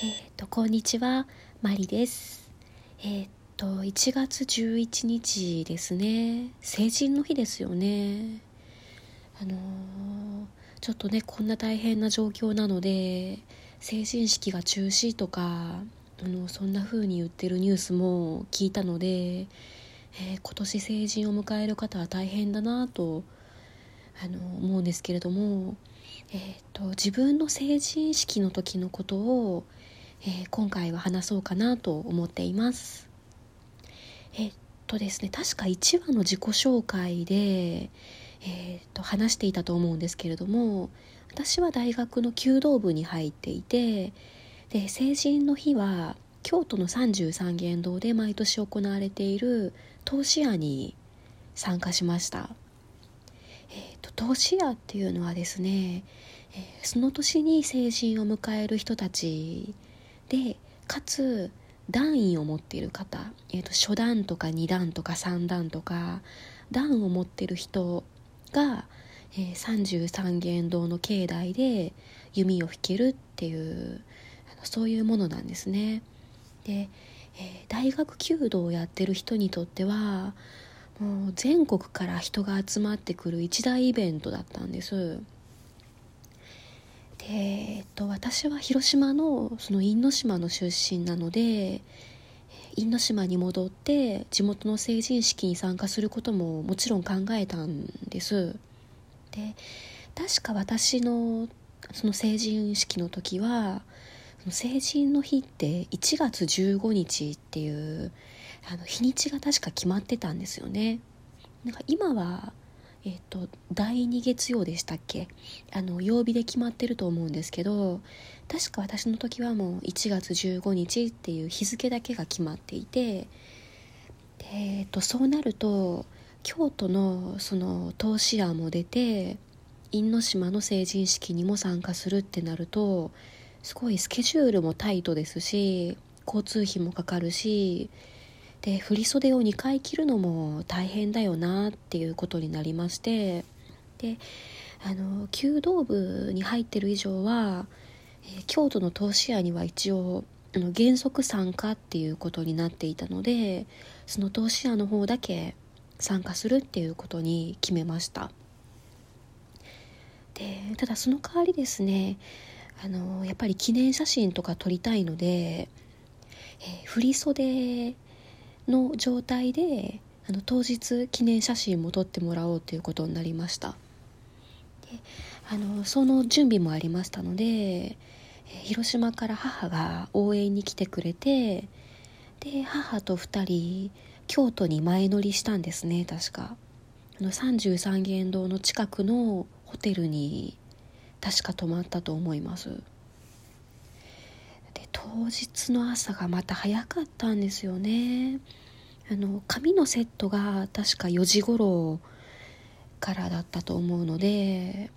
えっ、ー、とこんにちはマリです。えっ、ー、と1月11日ですね。成人の日ですよね。あのー、ちょっとねこんな大変な状況なので成人式が中止とかあのそんな風に言ってるニュースも聞いたので、えー、今年成人を迎える方は大変だなとあの思うんですけれども、えーと自分の成人式の時のことをえー、今回は話そうかなと思っています。えっとですね確か1話の自己紹介で、えー、と話していたと思うんですけれども私は大学の弓道部に入っていてで成人の日は京都の三十三間堂で毎年行われている投資屋に参加しました。えーと、投資屋っていうのはですね、えー、その年に成人を迎える人たちでかつ段位を持っている方、えーと、初段とか2段とか3段とか段を持ってる人が、えー、33間堂の境内で弓を引けるっていうそういうものなんですね。で、えー、大学弓道をやってる人にとってはもう全国から人が集まってくる一大イベントだったんです。えー、っと私は広島のその因島の出身なので因島に戻って地元の成人式に参加することももちろん考えたんです。で確か私のその成人式の時は成人の日って1月15日っていうあの日にちが確か決まってたんですよね。なんか今はえっ、と第2月曜でしたっけ？あの曜日で決まってると思うんですけど確か私の時はもう1月15日っていう日付だけが決まっていて、えっと、そうなると京都のその投資案も出て因島の成人式にも参加するってなるとすごいスケジュールもタイトですし交通費もかかるしで振袖を2回着るのも大変だよなっていうことになりましてであの弓道部に入ってる以上は、えー、京都の投資屋には一応あの原則参加っていうことになっていたのでその投資屋の方だけ参加するっていうことに決めました。でただその代わりですねあのやっぱり記念写真とか撮りたいので、えー、振袖の状態であの当日記念写真も撮ってもらおうということになりました。であのその準備もありましたので広島から母が応援に来てくれてで母と2人京都に前乗りしたんですね確か。あの33間堂の近くのホテルに確か泊まったと思います。当日の朝がまた早かったんですよね。あの髪のセットが確か4時頃からだったと思うので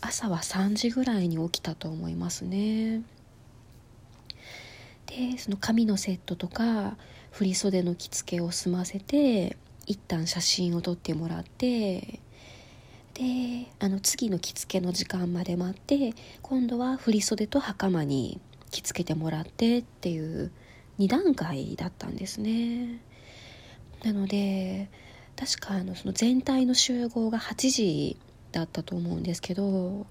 朝は3時ぐらいに起きたと思いますね。でその髪のセットとか振袖の着付けを済ませて一旦写真を撮ってもらってであの次の着付けの時間まで待って今度は振袖と袴に着付けてもらってっていう2段階だったんですね。なので確かあのその全体の集合が8時だったと思うんですけど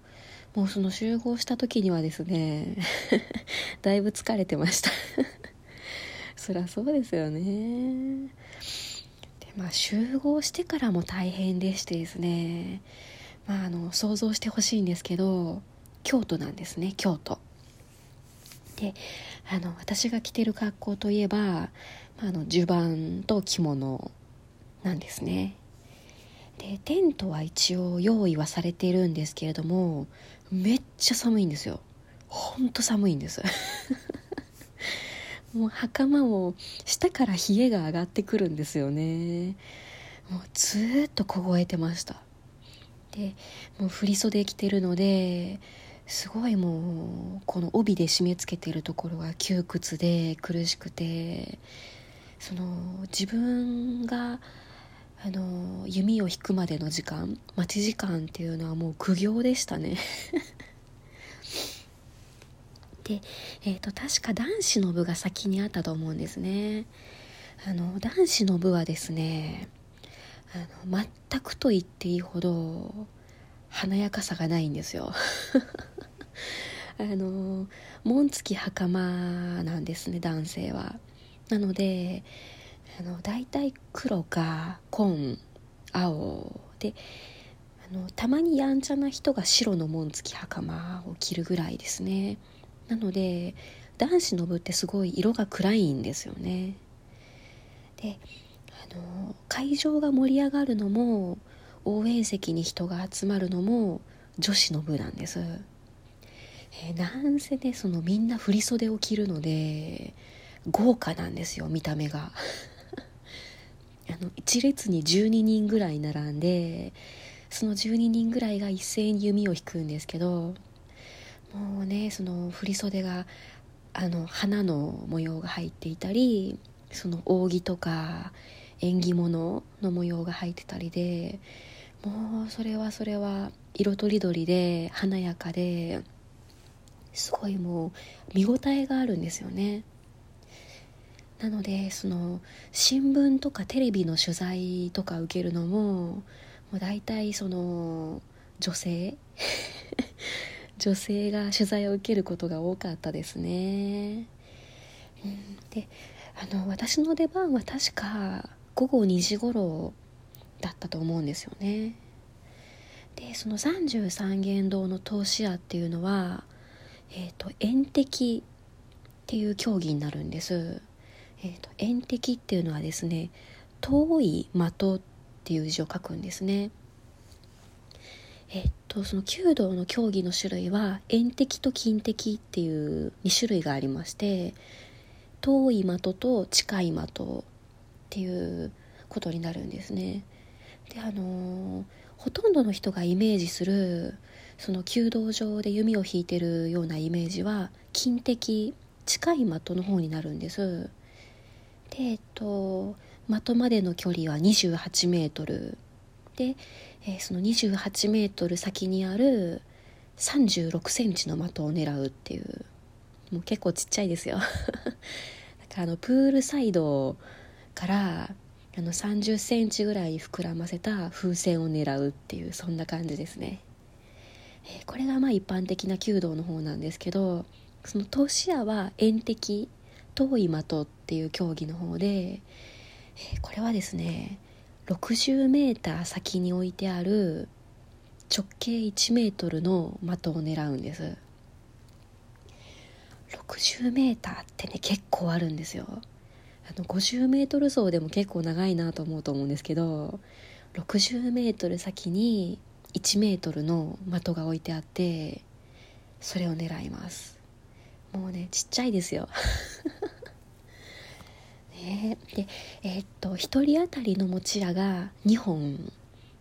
もうその集合した時にはですね だいぶ疲れてました。そりゃそうですよね。でまあ集合してからも大変でしてですね。まああの想像してほしいんですけど京都なんですね京都。であの私が着てる格好といえばあの襦袢と着物なんですね。でテントは一応用意はされているんですけれどもめっちゃ寒いんですよ。ほんと寒いんです。もう袴も下から冷えが上がってくるんですよね。もうずっと凍えてました。でもう振袖着てるのですごいもうこの帯で締め付けてるところが窮屈で苦しくてその自分があの弓を引くまでの時間待ち時間っていうのはもう苦行でしたね。で、えーと、確か男子の部が先にあったと思うんですね。あの男子の部はですねあの全くと言っていいほど華やかさがないんですよ。あの紋付き袴なんですね男性は。なのであの大体黒か紺青。であのたまにやんちゃな人が白の紋付き袴を着るぐらいですね。なので男子の部ってすごい色が暗いんですよね。であの会場が盛り上がるのも応援席に人が集まるのも女子の部なんです、えー、なんせねそのみんな振袖を着るので豪華なんですよ見た目が。あの一列に12人ぐらい並んでその12人ぐらいが一斉に弓を引くんですけどもうねその振袖があの花の模様が入っていたりその扇とか縁起物の模様が入ってたりでもうそれはそれは色とりどりで華やかですごいもう見応えがあるんですよね。なのでその新聞とかテレビの取材とか受けるのももう大体その女性 女性が取材を受けることが多かったですね、うん、であの私の出番は確か午後2時頃だったと思うんですよね。でその33元堂の投資屋っていうのは、えーと、遠敵っていう競技になるんです、えーと、遠敵っていうのはですね遠い的っていう字を書くんですね。えっとその弓道の競技の種類は遠敵と近敵っていう2種類がありまして遠い的と近い的っていうことになるんですね。であのー、ほとんどの人がイメージするその弓道場で弓を引いてるようなイメージは近敵近い的の方になるんです。でえっと的までの距離は28メートル。で、えー、その28メートル先にある36センチの的を狙うっていう。もう結構ちっちゃいですよ。だからあのプールサイドからあの30センチぐらい膨らませた風船を狙うっていうそんな感じですね、えー、これがまあ一般的な弓道の方なんですけどその投資屋は遠敵遠い的っていう競技の方で、えー、これはですね 60m 先に置いてある直径 1m の的を狙うんです。60m ってね結構あるんですよ。あの50メートル走でも結構長いなと思うと思うんですけど60メートル先に1メートルの的が置いてあってそれを狙います。もうねちっちゃいですよ。ね。でえー、っと1人当たりの持ち矢が2本。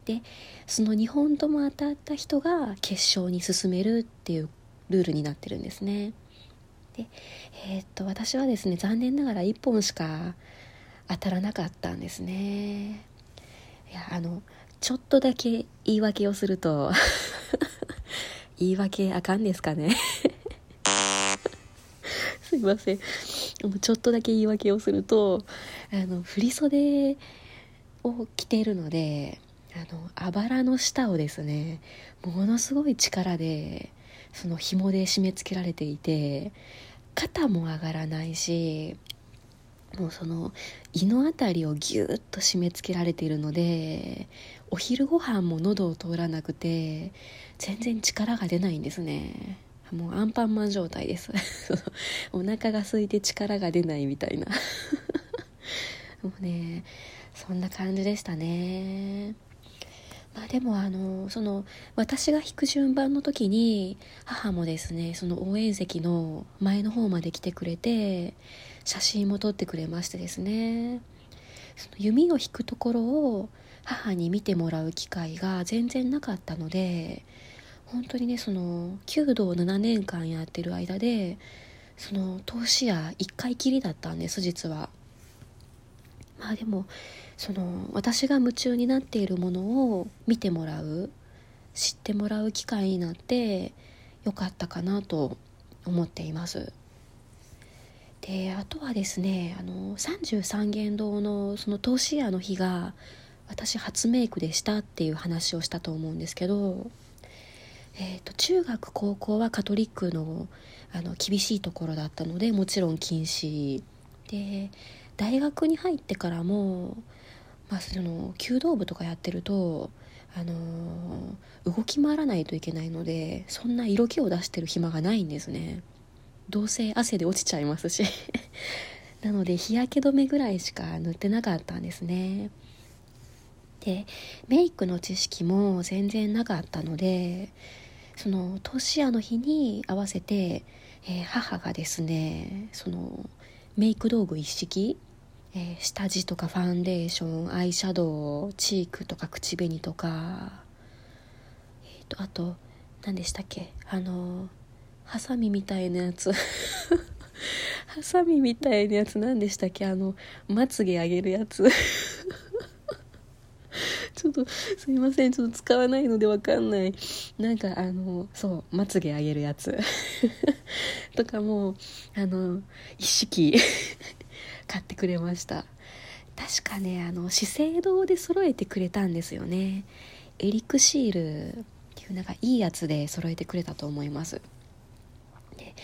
でその2本とも当たった人が決勝に進めるっていうルールになってるんですね。でえー、っと私はですね残念ながら1本しか当たらなかったんですね。いやあのちょっとだけ言い訳をすると言い訳あかんですかね。すいません。ちょっとだけ言い訳をすると あの振袖を着ているのであのあばらの下をですねものすごい力でその紐で締め付けられていて肩も上がらないしもうその胃の辺りをギュッと締め付けられているのでお昼ご飯も喉を通らなくて全然力が出ないんですね。もうアンパンマン状態です。お腹が空いて力が出ないみたいな。もうねそんな感じでしたね。まあ、でもあのその私が弾く順番の時に母もですねその応援席の前の方まで来てくれて写真も撮ってくれましてですね。その弓を引くところを母に見てもらう機会が全然なかったので本当にねその弓道を7年間やってる間でその投資や1回きりだったんです実は。まあでもその私が夢中になっているものを見てもらう知ってもらう機会になってよかったかなと思っています。であとはですねあの33元堂のその投資屋の日が私初メイクでしたっていう話をしたと思うんですけど、えーと、中学高校はカトリックのあの厳しいところだったのでもちろん禁止。で大学に入ってからも、まあ、その弓道部とかやってると、あのー、動き回らないといけないのでそんな色気を出してる暇がないんですね。どうせ汗で落ちちゃいますし。なので日焼け止めぐらいしか塗ってなかったんですね。でメイクの知識も全然なかったのでその年屋の日に合わせて、えー、母がですねそのメイク道具一式、えー、下地とかファンデーションアイシャドウチークとか口紅とか、えーと、あと何でしたっけ？あのハサミみたいなやつ。ハサミみたいなやつ何でしたっけ？あのまつげ上げるやつ。ちょっとすいません。ちょっと使わないのでわかんない。なんかあのそうまつげ上げるやつ。とかもあの一式。買ってくれました。確かねあの資生堂で揃えてくれたんですよね。エリクシールっていうなんかいいやつで揃えてくれたと思います。でやっ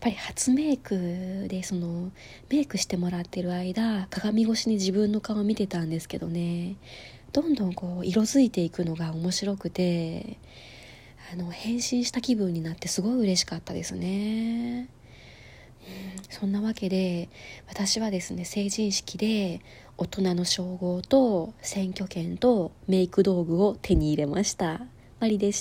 ぱり初メイクでそのメイクしてもらってる間鏡越しに自分の顔見てたんですけどね。どんどんこう色づいていくのが面白くてあの変身した気分になってすごい嬉しかったですね、そんなわけで私はですね成人式で大人の称号と選挙権とメイク道具を手に入れました。マリでした。